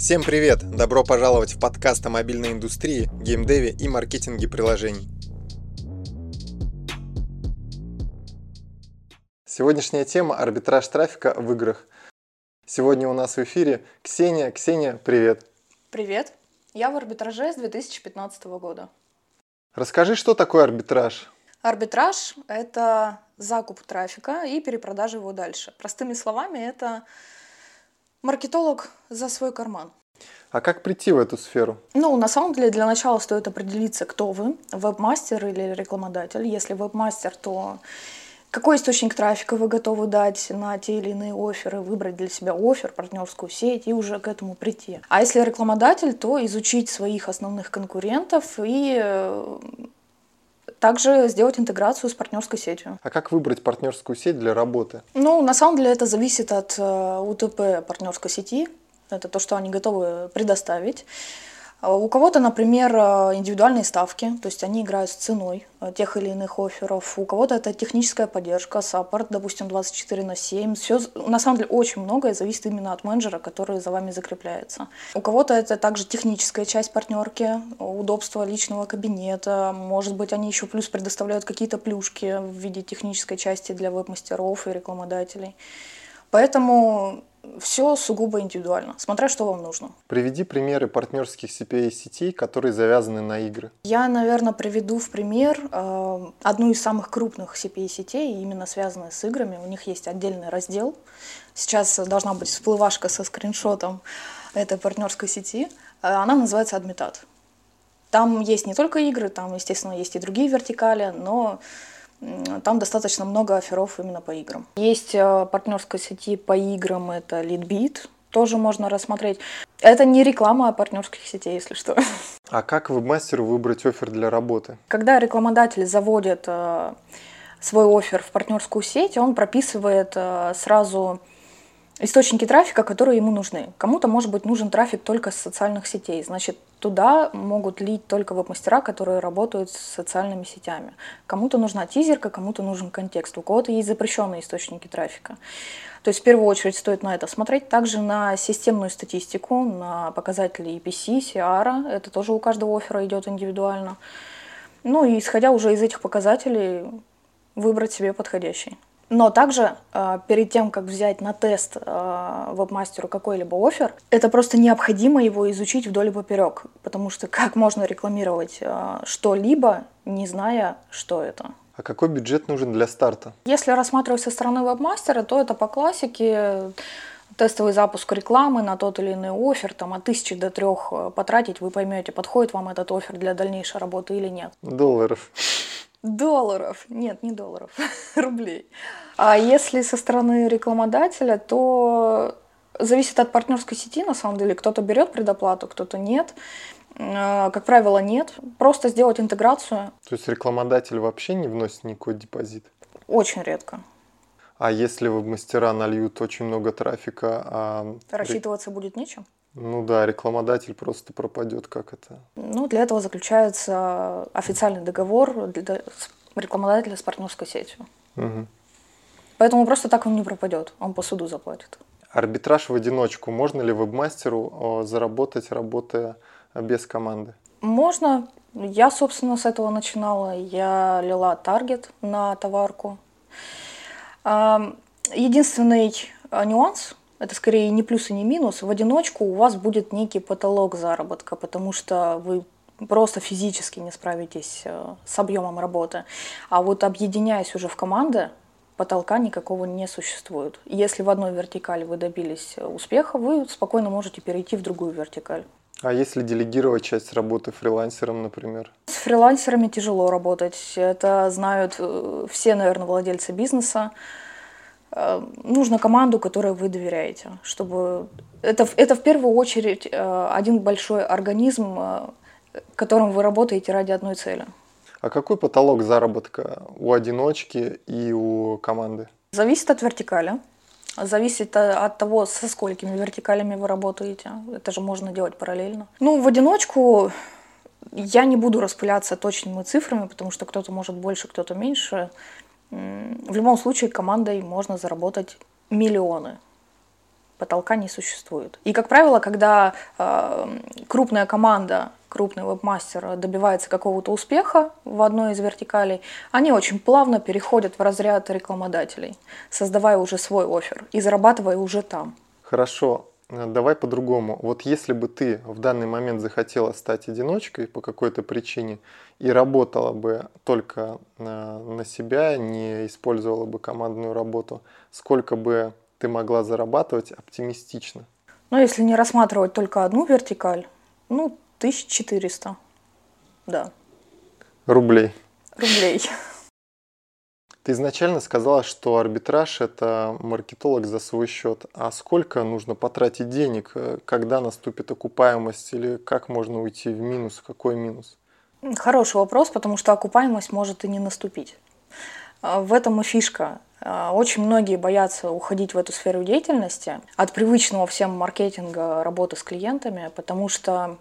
Всем привет! Добро пожаловать в подкаст о мобильной индустрии, геймдеве и маркетинге приложений. Сегодняшняя тема – арбитраж трафика в играх. Сегодня у нас в эфире Ксения. Ксения, привет! Привет! Я в арбитраже с 2015 года. Расскажи, что такое арбитраж? Арбитраж – это закуп трафика и перепродажа его дальше. Простыми словами, это маркетолог за свой карман. А как прийти в эту сферу? Ну, на самом деле, для начала стоит определиться, кто вы, веб-мастер или рекламодатель. Если веб-мастер, то какой источник трафика вы готовы дать на те или иные оферы, выбрать для себя офер, партнерскую сеть и уже к этому прийти. А если рекламодатель, то изучить своих основных конкурентов и э, также сделать интеграцию с партнерской сетью. А как выбрать партнерскую сеть для работы? Ну, на самом деле это зависит от э, УТП партнерской сети. Это то, что они готовы предоставить. А у кого-то, например, э, индивидуальные ставки, то есть они играют с ценой э, тех или иных офферов. У кого-то это техническая поддержка, саппорт, допустим, 24 на 7. Все, на самом деле, очень многое зависит именно от менеджера, который за вами закрепляется. У кого-то это также техническая часть партнерки, удобство личного кабинета. Может быть, они еще плюс предоставляют какие-то плюшки в виде технической части для веб-мастеров и рекламодателей. Поэтому все сугубо индивидуально, смотря что вам нужно. Приведи примеры партнерских CPA-сетей, которые завязаны на игры. Я, наверное, приведу в пример э, одну из самых крупных CPA-сетей, именно связанных с играми. У них есть отдельный раздел. Сейчас должна быть всплывашка со скриншотом этой партнерской сети. Э, она называется Admitat. Там есть не только игры, там, естественно, есть и другие вертикали, но там достаточно много оферов именно по играм. Есть э, партнерская сети по играм, это Leadbeat, тоже можно рассмотреть. Это не реклама а партнерских сетей, если что. А как веб-мастеру выбрать офер для работы? Когда рекламодатель заводит э, свой офер в партнерскую сеть, он прописывает э, сразу источники трафика, которые ему нужны. Кому-то, может быть, нужен трафик только с социальных сетей. Значит, туда могут лить только веб-мастера, которые работают с социальными сетями. Кому-то нужна тизерка, кому-то нужен контекст. У кого-то есть запрещенные источники трафика. То есть в первую очередь стоит на это смотреть. Также на системную статистику, на показатели EPC, CR. Это тоже у каждого оффера идет индивидуально. Ну и исходя уже из этих показателей, выбрать себе подходящий. Но также э, перед тем, как взять на тест э, веб-мастеру какой-либо офер, это просто необходимо его изучить вдоль и поперек, потому что как можно рекламировать э, что-либо, не зная, что это. А какой бюджет нужен для старта? Если рассматривать со стороны веб-мастера, то это по классике тестовый запуск рекламы на тот или иной офер, там от тысячи до трех потратить, вы поймете, подходит вам этот офер для дальнейшей работы или нет. Долларов. Долларов. Нет, не долларов, рублей. А если со стороны рекламодателя, то зависит от партнерской сети, на самом деле. Кто-то берет предоплату, кто-то нет. А, как правило, нет. Просто сделать интеграцию. То есть рекламодатель вообще не вносит никакой депозит? Очень редко. А если вы мастера нальют очень много трафика, а... Рассчитываться будет нечем? Ну да, рекламодатель просто пропадет, как это? Ну, для этого заключается официальный договор для рекламодателя с партнерской сетью. Угу. Поэтому просто так он не пропадет, он по суду заплатит. Арбитраж в одиночку. Можно ли веб-мастеру заработать, работая без команды? Можно. Я, собственно, с этого начинала. Я лила таргет на товарку. Единственный а, нюанс это скорее не плюс и не минус, в одиночку у вас будет некий потолок заработка, потому что вы просто физически не справитесь э, с объемом работы. А вот объединяясь уже в команды, потолка никакого не существует. Если в одной вертикали вы добились успеха, вы спокойно можете перейти в другую вертикаль. А если делегировать часть работы фрилансерам, например? С фрилансерами тяжело работать. Это знают э, все, наверное, владельцы бизнеса. Э, нужно команду, которой вы доверяете, чтобы это, это в первую очередь э, один большой организм, э, которым вы работаете ради одной цели. А какой потолок заработка у одиночки и у команды? Зависит от вертикали. Зависит от того, со сколькими вертикалями вы работаете. Это же можно делать параллельно. Ну, в одиночку я не буду распыляться точными цифрами, потому что кто-то может больше, кто-то меньше. В любом случае командой можно заработать миллионы. потолка не существует. И, как правило, когда э, крупная команда, крупный вебмастер добивается какого-то успеха в одной из вертикалей, они очень плавно переходят в разряд рекламодателей, создавая уже свой офер и зарабатывая уже там. Хорошо, давай по-другому. Вот если бы ты в данный момент захотела стать одиночкой по какой-то причине и работала бы только на, на себя, не использовала бы командную работу, сколько бы ты могла зарабатывать оптимистично? Ну, если не рассматривать только одну вертикаль, ну, 1400, да. Рублей? Рублей. Ты изначально сказала, что арбитраж – это маркетолог за свой счет. А сколько нужно потратить денег, э, когда наступит окупаемость, или как можно уйти в минус, какой минус? Хороший вопрос, потому что окупаемость может и не наступить. А, в этом и фишка. А, очень многие боятся уходить в эту сферу деятельности от привычного всем маркетинга работы с клиентами, потому что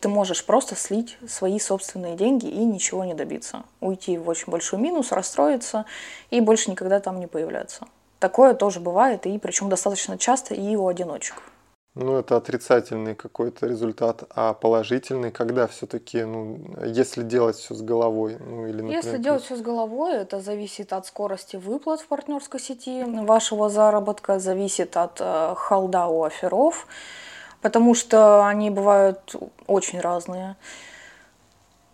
ты можешь просто слить свои собственные деньги и ничего не добиться. Уйти в очень большой минус, расстроиться и больше никогда там не появляться. Такое тоже бывает, и причем достаточно часто и у одиночек. Ну, это отрицательный какой-то результат, а положительный, когда все-таки, ну, если делать все с головой, ну или например, Если делать все с головой, это зависит от скорости выплат в партнерской сети, вашего заработка, зависит от э, холда у оферов, потому что они бывают очень разные.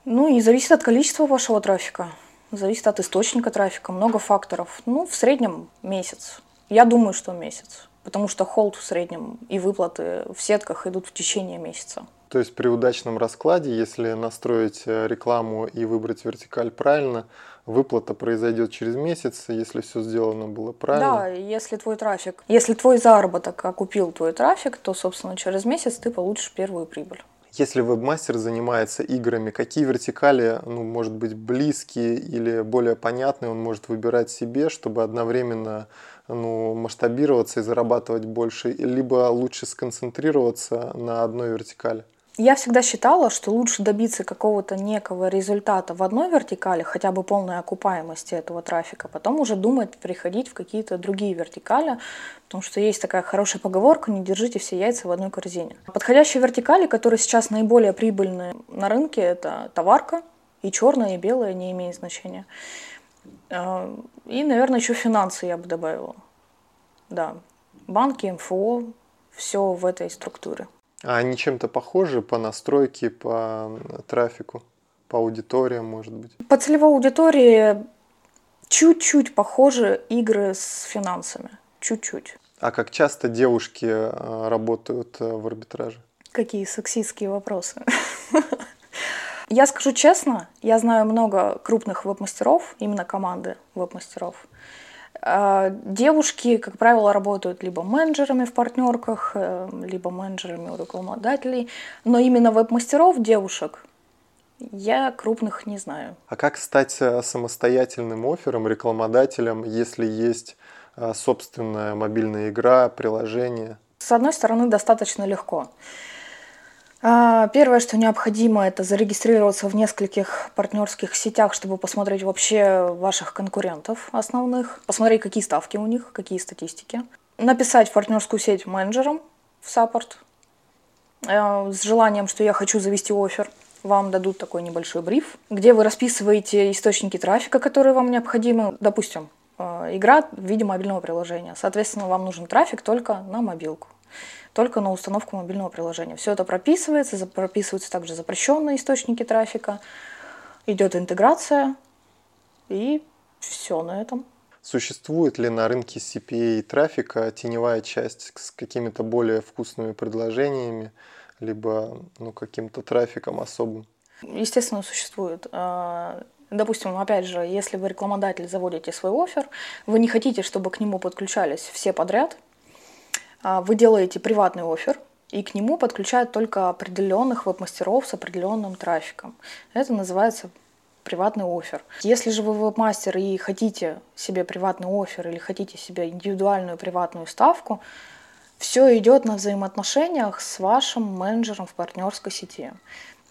Ну и зависит от количества вашего трафика, зависит от источника трафика, много факторов. Ну, в среднем месяц. Я думаю, что месяц потому что холд в среднем и выплаты в сетках идут в течение месяца. То есть при удачном раскладе, если настроить э, рекламу и выбрать вертикаль правильно, выплата произойдет через месяц, если все сделано было правильно. Да, если твой трафик, если твой заработок окупил твой трафик, то, собственно, через месяц ты получишь первую прибыль. Если вебмастер занимается играми, какие вертикали, ну, может быть, близкие или более понятные, он может выбирать себе, чтобы одновременно ну, масштабироваться и зарабатывать больше, либо лучше сконцентрироваться на одной вертикали? Я всегда считала, что лучше добиться какого-то некого результата в одной вертикали, хотя бы полной окупаемости этого трафика, потом уже думать переходить в какие-то другие вертикали, потому что есть такая хорошая поговорка «не держите все яйца в одной корзине». Подходящие вертикали, которые сейчас наиболее прибыльны на рынке, это товарка, и черная, и белая, не имеет значения. А, и, наверное, еще финансы я бы добавила. Да, банки, МФО, все в этой структуре. А они чем-то похожи по настройке, по трафику, по аудиториям, может быть? По целевой аудитории чуть-чуть похожи игры с финансами. Чуть-чуть. А как часто девушки а, работают э, в арбитраже? Какие сексистские вопросы. Я скажу честно, я знаю много крупных веб-мастеров, именно команды веб-мастеров. А, девушки, как правило, работают либо менеджерами в партнерках, э, либо менеджерами у рекламодателей. Но именно веб-мастеров, девушек, я крупных не знаю. А как стать э, самостоятельным оффером, рекламодателем, если есть э, собственная мобильная игра, приложение? С одной стороны, достаточно легко. А, первое, что необходимо, это зарегистрироваться в нескольких партнерских сетях, чтобы посмотреть вообще ваших конкурентов основных, посмотреть, какие ставки у них, какие статистики. Написать в партнерскую сеть менеджерам в саппорт э, с желанием, что я хочу завести офер. Вам дадут такой небольшой бриф, где вы расписываете источники трафика, которые вам необходимы. Допустим, э, игра в виде мобильного приложения. Соответственно, вам нужен трафик только на мобилку только на установку мобильного приложения. Все это прописывается, прописываются также запрещенные источники трафика, идет интеграция, и все на этом. Существует ли на рынке CPA трафика теневая часть с какими-то более вкусными предложениями, либо ну, каким-то трафиком особым? Естественно, существует. А, допустим, опять же, если вы рекламодатель заводите свой офер, вы не хотите, чтобы к нему подключались все подряд – вы делаете приватный офер, и к нему подключают только определенных веб-мастеров с определенным трафиком. Это называется приватный офер. Если же вы веб-мастер и хотите себе приватный офер или хотите себе индивидуальную приватную ставку, все идет на взаимоотношениях с вашим менеджером в партнерской сети.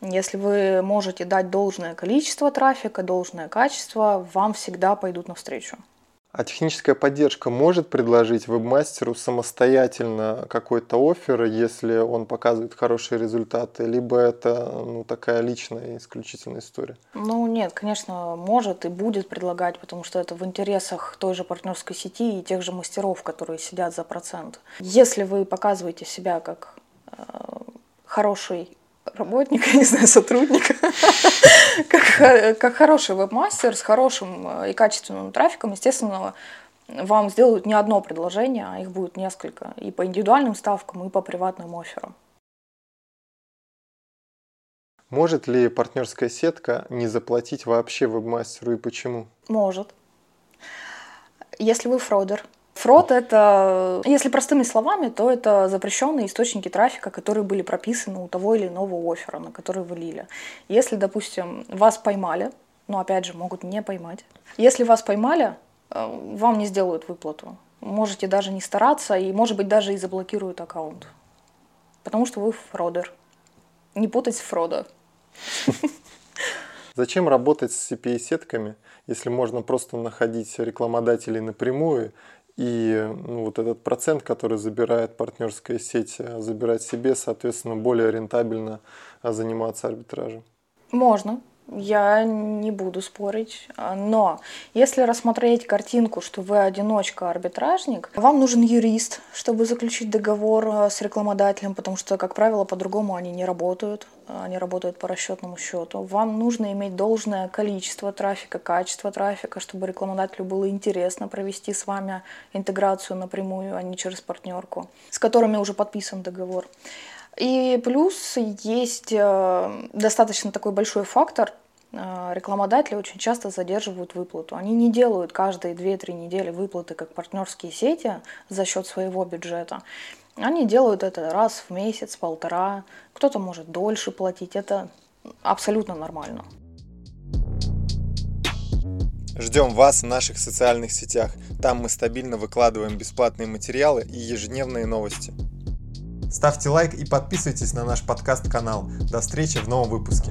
Если вы можете дать должное количество трафика, должное качество, вам всегда пойдут навстречу. А техническая поддержка может предложить веб-мастеру самостоятельно какой-то офер, если он показывает хорошие результаты, либо это ну, такая личная исключительная история? Ну нет, конечно, может и будет предлагать, потому что это в интересах той же партнерской сети и тех же мастеров, которые сидят за процент. Если вы показываете себя как э, хороший работник, я не знаю, сотрудник, как, как хороший веб-мастер с хорошим э, и качественным трафиком, естественно, вам сделают не одно предложение, а их будет несколько. И по индивидуальным ставкам, и по приватным офферам. Может ли партнерская сетка не заплатить вообще веб-мастеру и почему? Может. Если вы фродер, Фрод — это, если простыми словами, то это запрещенные источники трафика, которые были прописаны у того или иного оффера, на который вы лили. Если, допустим, вас поймали, но опять же могут не поймать. Если вас поймали, э, вам не сделают выплату. Можете даже не стараться, и, может быть, даже и заблокируют аккаунт. Потому что вы фродер. Не путать с фрода. Зачем работать с CPA-сетками, если можно просто находить рекламодателей напрямую и ну, вот этот процент, который забирает партнерская сеть, э, забирать себе, соответственно, более рентабельно а, заниматься арбитражем? Можно, я не буду спорить, но если рассмотреть картинку, что вы одиночка-арбитражник, вам нужен юрист, чтобы заключить договор э, с рекламодателем, потому что, как правило, по-другому они не работают, они работают по расчетному счету. Вам нужно иметь должное количество трафика, качество трафика, чтобы рекламодателю было интересно провести с вами интеграцию напрямую, а не через партнерку, с которыми уже подписан договор. И плюс есть э, достаточно такой большой фактор, э, рекламодатели очень часто задерживают выплату. Они не делают каждые 2-3 недели выплаты как партнерские сети за счет своего бюджета. Они делают это раз в месяц, полтора. Кто-то может дольше платить. Это абсолютно нормально. Ждем вас в наших социальных сетях. Там мы стабильно выкладываем бесплатные материалы и ежедневные новости. Ставьте лайк и подписывайтесь на наш подкаст-канал. До встречи в новом выпуске.